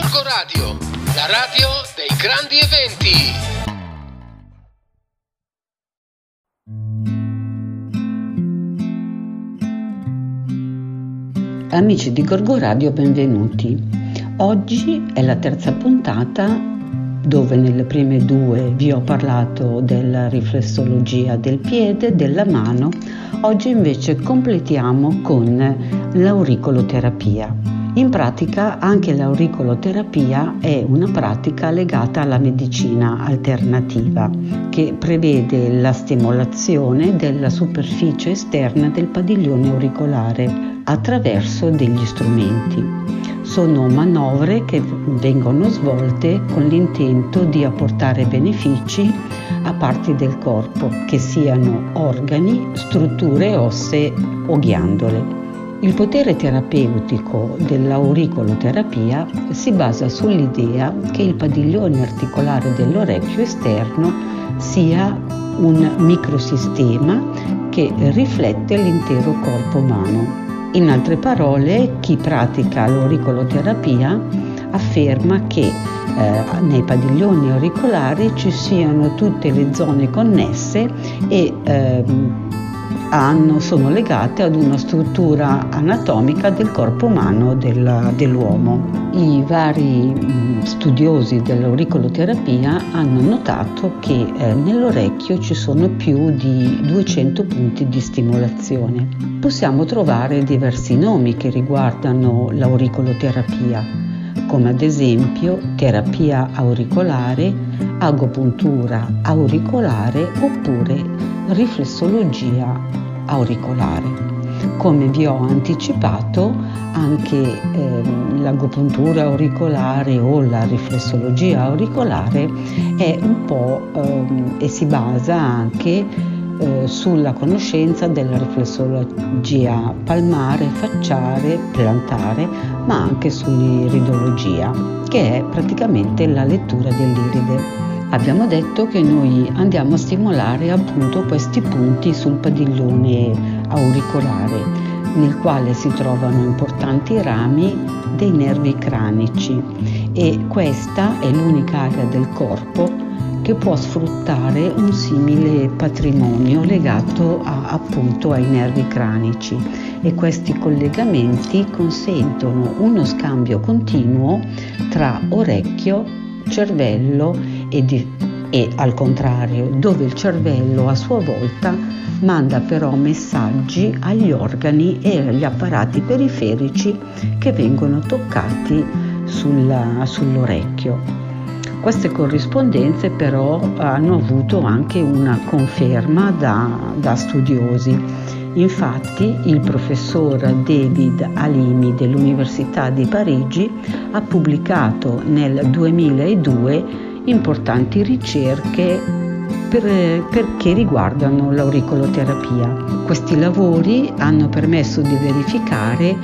Gorgo Radio, la radio dei grandi eventi. Amici di Gorgo Radio, benvenuti. Oggi è la terza puntata dove nelle prime due vi ho parlato della riflessologia del piede, della mano. Oggi invece completiamo con l'auricoloterapia. In pratica anche l'auricoloterapia è una pratica legata alla medicina alternativa che prevede la stimolazione della superficie esterna del padiglione auricolare attraverso degli strumenti. Sono manovre che vengono svolte con l'intento di apportare benefici a parti del corpo, che siano organi, strutture ossee o ghiandole. Il potere terapeutico dell'auricoloterapia si basa sull'idea che il padiglione articolare dell'orecchio esterno sia un microsistema che riflette l'intero corpo umano. In altre parole, chi pratica l'auricoloterapia afferma che eh, nei padiglioni auricolari ci siano tutte le zone connesse e eh, hanno, sono legate ad una struttura anatomica del corpo umano del, dell'uomo. I vari mm, studiosi dell'auricoloterapia hanno notato che eh, nell'orecchio ci sono più di 200 punti di stimolazione. Possiamo trovare diversi nomi che riguardano l'auricoloterapia come ad esempio terapia auricolare, agopuntura auricolare oppure riflessologia auricolare. Come vi ho anticipato, anche eh, l'agopuntura auricolare o la riflessologia auricolare è un po' eh, e si basa anche eh, sulla conoscenza della riflessologia palmare, facciare, plantare, ma anche sull'iridologia, che è praticamente la lettura dell'iride. Abbiamo detto che noi andiamo a stimolare appunto questi punti sul padiglione auricolare, nel quale si trovano importanti rami dei nervi cranici e questa è l'unica area del corpo che può sfruttare un simile patrimonio legato a, appunto ai nervi cranici e questi collegamenti consentono uno scambio continuo tra orecchio, cervello e, di, e al contrario, dove il cervello a sua volta manda però messaggi agli organi e agli apparati periferici che vengono toccati sulla, sull'orecchio. Queste corrispondenze però hanno avuto anche una conferma da, da studiosi. Infatti il professor David Alimi dell'Università di Parigi ha pubblicato nel 2002 importanti ricerche per, perché riguardano l'auricoloterapia. Questi lavori hanno permesso di verificare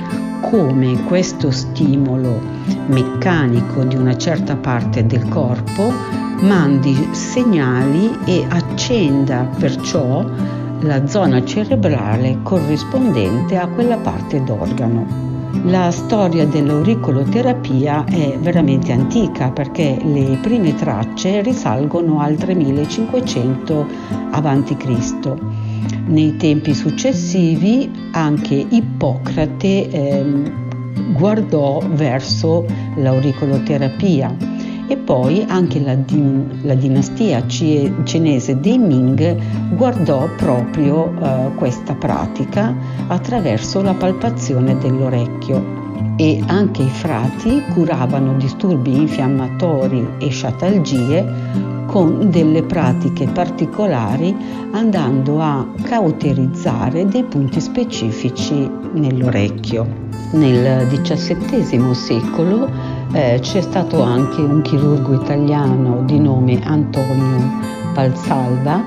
come questo stimolo meccanico di una certa parte del corpo mandi segnali e accenda perciò la zona cerebrale corrispondente a quella parte d'organo. La storia dell'auricoloterapia è veramente antica perché le prime tracce risalgono al 3500 a.C. Nei tempi successivi anche Ippocrate eh, guardò verso l'auricoloterapia e poi anche la, din- la dinastia cinese dei Ming guardò proprio eh, questa pratica attraverso la palpazione dell'orecchio e anche i frati curavano disturbi infiammatori e sciatalgie con delle pratiche particolari andando a cauterizzare dei punti specifici nell'orecchio. Nel XVII secolo eh, c'è stato anche un chirurgo italiano di nome Antonio Valsalva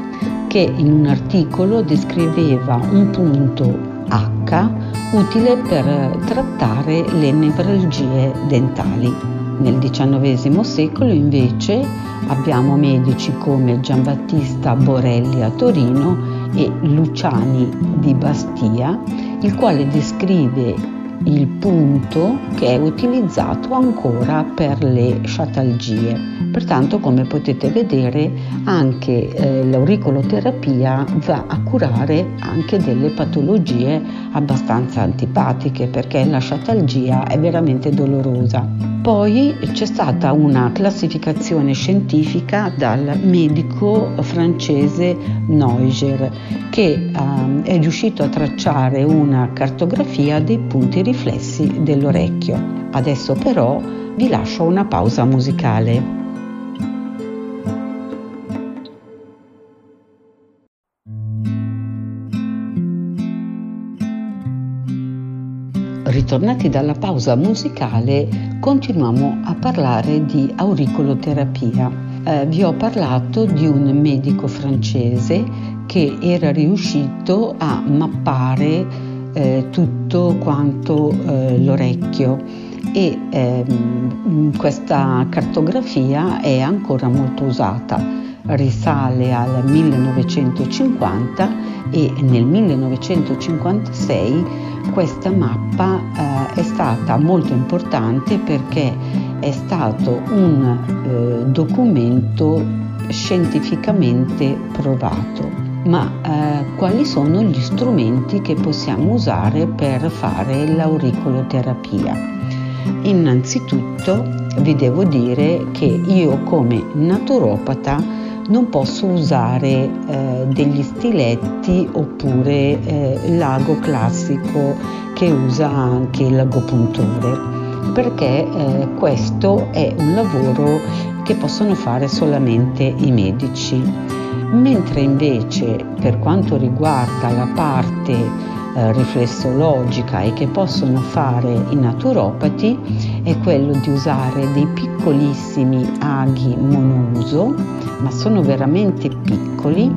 che in un articolo descriveva un punto H utile per trattare le nevralgie dentali. Nel XIX secolo invece abbiamo medici come Giambattista Borelli a Torino e Luciani di Bastia, il quale descrive il punto che è utilizzato ancora per le sciatalgie. Pertanto, come potete vedere, anche eh, l'auricoloterapia va a curare anche delle patologie abbastanza antipatiche perché la sciatalgia è veramente dolorosa. Poi c'è stata una classificazione scientifica dal medico francese Neuger che eh, è riuscito a tracciare una cartografia dei punti riflessi dell'orecchio. Adesso però vi lascio una pausa musicale. Ritornati dalla pausa musicale, continuiamo a parlare di auricoloterapia. Eh, vi ho parlato di un medico francese che era riuscito a mappare eh, tutto quanto eh, l'orecchio e ehm, questa cartografia è ancora molto usata, risale al 1950 e nel 1956 questa mappa eh, è stata molto importante perché è stato un eh, documento scientificamente provato. Ma eh, quali sono gli strumenti che possiamo usare per fare l'auricoloterapia? Innanzitutto vi devo dire che io come naturopata non posso usare eh, degli stiletti oppure eh, l'ago classico che usa anche l'agopuntore perché eh, questo è un lavoro che possono fare solamente i medici. Mentre invece per quanto riguarda la parte eh, riflessologica e che possono fare i naturopati è quello di usare dei piccolissimi aghi monouso ma sono veramente piccoli,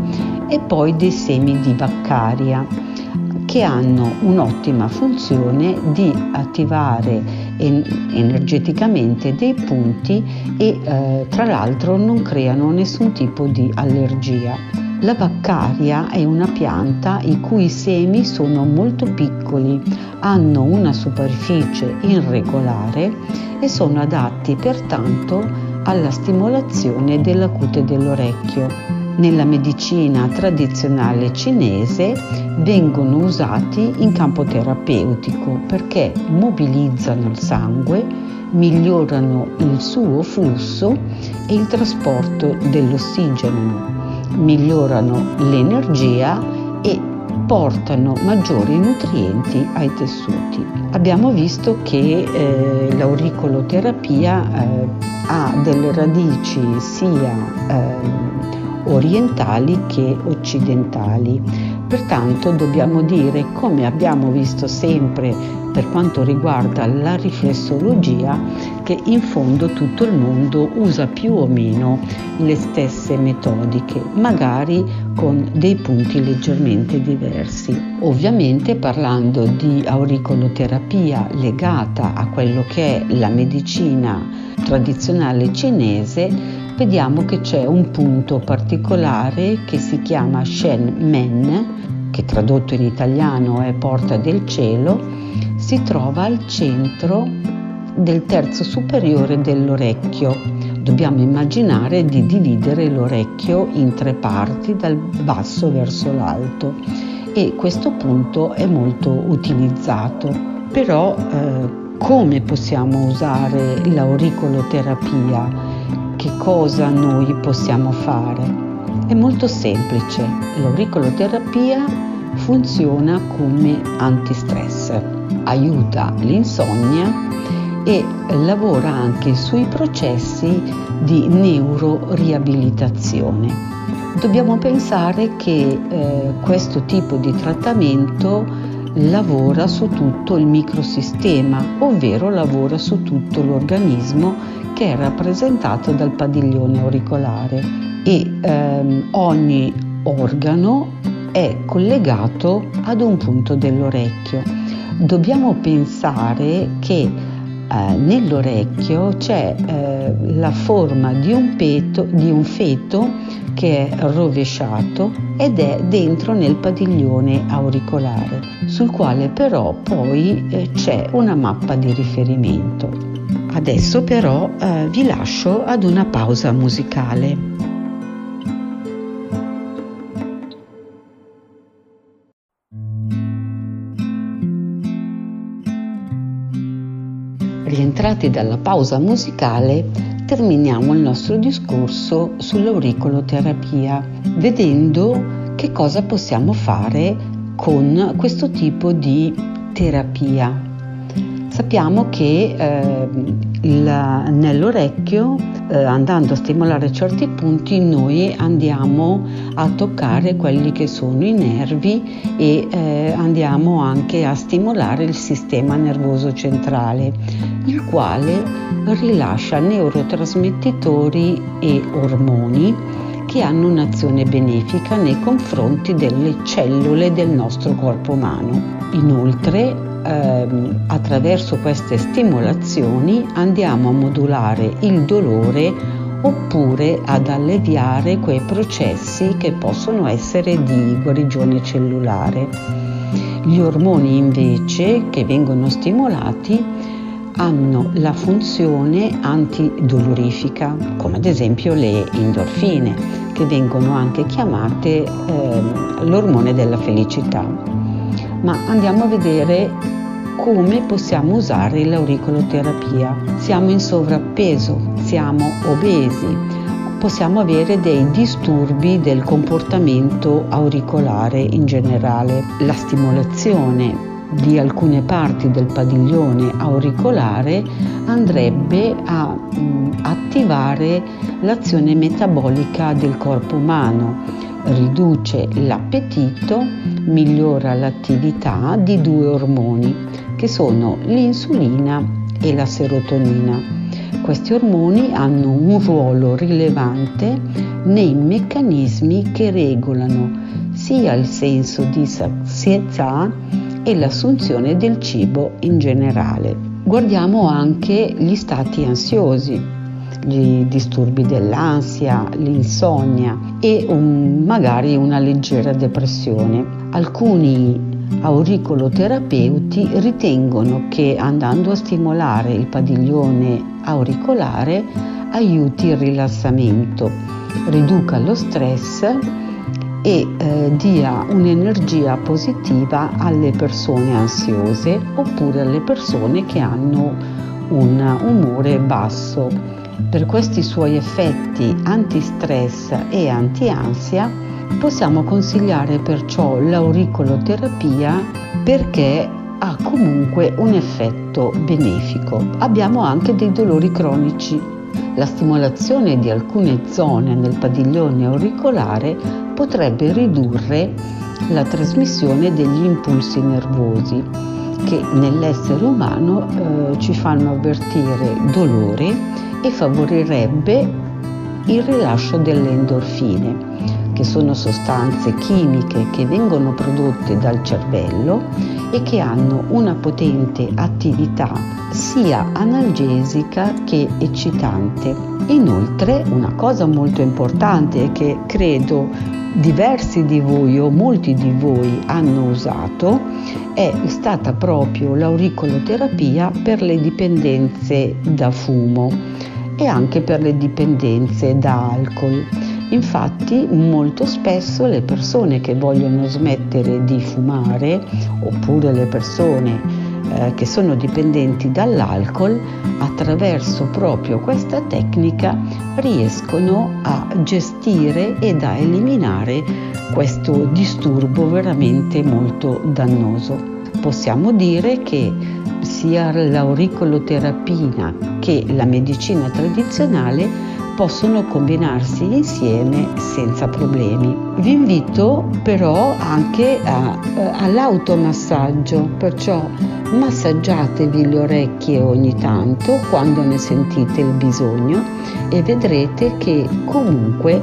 e poi dei semi di baccaria che hanno un'ottima funzione di attivare energeticamente dei punti e eh, tra l'altro non creano nessun tipo di allergia. La baccaria è una pianta i cui semi sono molto piccoli, hanno una superficie irregolare e sono adatti pertanto alla stimolazione della cute dell'orecchio. Nella medicina tradizionale cinese vengono usati in campo terapeutico perché mobilizzano il sangue, migliorano il suo flusso e il trasporto dell'ossigeno, migliorano l'energia e portano maggiori nutrienti ai tessuti. Abbiamo visto che eh, l'auricoloterapia eh, ha delle radici sia eh, orientali che occidentali. Pertanto dobbiamo dire, come abbiamo visto sempre per quanto riguarda la riflessologia, che in fondo tutto il mondo usa più o meno le stesse metodiche, magari con dei punti leggermente diversi. Ovviamente parlando di auricoloterapia legata a quello che è la medicina tradizionale cinese vediamo che c'è un punto particolare che si chiama Shen Men, che tradotto in italiano è porta del cielo, si trova al centro del terzo superiore dell'orecchio. Dobbiamo immaginare di dividere l'orecchio in tre parti dal basso verso l'alto e questo punto è molto utilizzato, però eh, come possiamo usare l'auricoloterapia, che cosa noi possiamo fare. È molto semplice, l'auricoloterapia funziona come antistress, aiuta l'insonnia e lavora anche sui processi di neuroriabilitazione. Dobbiamo pensare che eh, questo tipo di trattamento lavora su tutto il microsistema, ovvero lavora su tutto l'organismo che è rappresentato dal padiglione auricolare e ehm, ogni organo è collegato ad un punto dell'orecchio. Dobbiamo pensare che eh, nell'orecchio c'è eh, la forma di un, peto, di un feto che è rovesciato ed è dentro nel padiglione auricolare, sul quale però poi eh, c'è una mappa di riferimento. Adesso però eh, vi lascio ad una pausa musicale. Rientrati dalla pausa musicale, terminiamo il nostro discorso sull'auricoloterapia, vedendo che cosa possiamo fare con questo tipo di terapia. Sappiamo che eh, il, nell'orecchio, eh, andando a stimolare certi punti, noi andiamo a toccare quelli che sono i nervi e eh, andiamo anche a stimolare il sistema nervoso centrale, il quale rilascia neurotrasmettitori e ormoni che hanno un'azione benefica nei confronti delle cellule del nostro corpo umano. Inoltre ehm, attraverso queste stimolazioni andiamo a modulare il dolore oppure ad alleviare quei processi che possono essere di guarigione cellulare. Gli ormoni invece che vengono stimolati hanno la funzione antidolorifica, come ad esempio le endorfine, che vengono anche chiamate eh, l'ormone della felicità ma andiamo a vedere come possiamo usare l'auricoloterapia. Siamo in sovrappeso, siamo obesi, possiamo avere dei disturbi del comportamento auricolare in generale. La stimolazione di alcune parti del padiglione auricolare andrebbe a attivare l'azione metabolica del corpo umano riduce l'appetito, migliora l'attività di due ormoni che sono l'insulina e la serotonina. Questi ormoni hanno un ruolo rilevante nei meccanismi che regolano sia il senso di sazietà e l'assunzione del cibo in generale. Guardiamo anche gli stati ansiosi gli disturbi dell'ansia, l'insonnia e un, magari una leggera depressione. Alcuni auricoloterapeuti ritengono che andando a stimolare il padiglione auricolare aiuti il rilassamento, riduca lo stress e eh, dia un'energia positiva alle persone ansiose oppure alle persone che hanno un umore basso per questi suoi effetti antistress e antiansia possiamo consigliare perciò l'auricoloterapia perché ha comunque un effetto benefico. Abbiamo anche dei dolori cronici. La stimolazione di alcune zone nel padiglione auricolare potrebbe ridurre la trasmissione degli impulsi nervosi che nell'essere umano eh, ci fanno avvertire dolore e favorirebbe il rilascio delle endorfine, che sono sostanze chimiche che vengono prodotte dal cervello e che hanno una potente attività sia analgesica che eccitante. Inoltre, una cosa molto importante che credo diversi di voi o molti di voi hanno usato è stata proprio l'auricoloterapia per le dipendenze da fumo e anche per le dipendenze da alcol. Infatti molto spesso le persone che vogliono smettere di fumare oppure le persone eh, che sono dipendenti dall'alcol attraverso proprio questa tecnica riescono a gestire ed a eliminare questo disturbo veramente molto dannoso. Possiamo dire che sia l'auricoloterapia che la medicina tradizionale possono combinarsi insieme senza problemi. Vi invito però anche a, eh, all'automassaggio, perciò massaggiatevi le orecchie ogni tanto quando ne sentite il bisogno e vedrete che comunque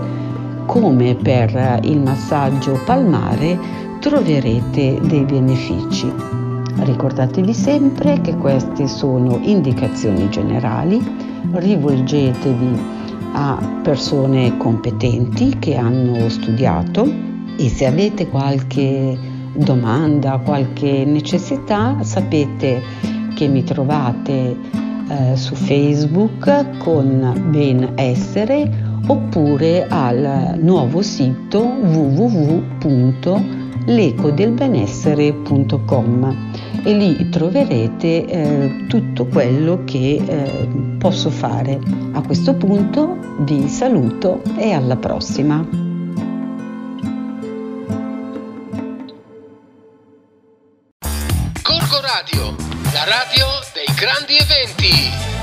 come per il massaggio palmare troverete dei benefici. Ricordatevi sempre che queste sono indicazioni generali, rivolgetevi a persone competenti che hanno studiato e se avete qualche domanda, qualche necessità, sapete che mi trovate eh, su Facebook con benessere oppure al nuovo sito www.l'ecodelbenessere.com e lì troverete eh, tutto quello che eh, posso fare. A questo punto vi saluto e alla prossima. Corco Radio, la radio dei grandi eventi.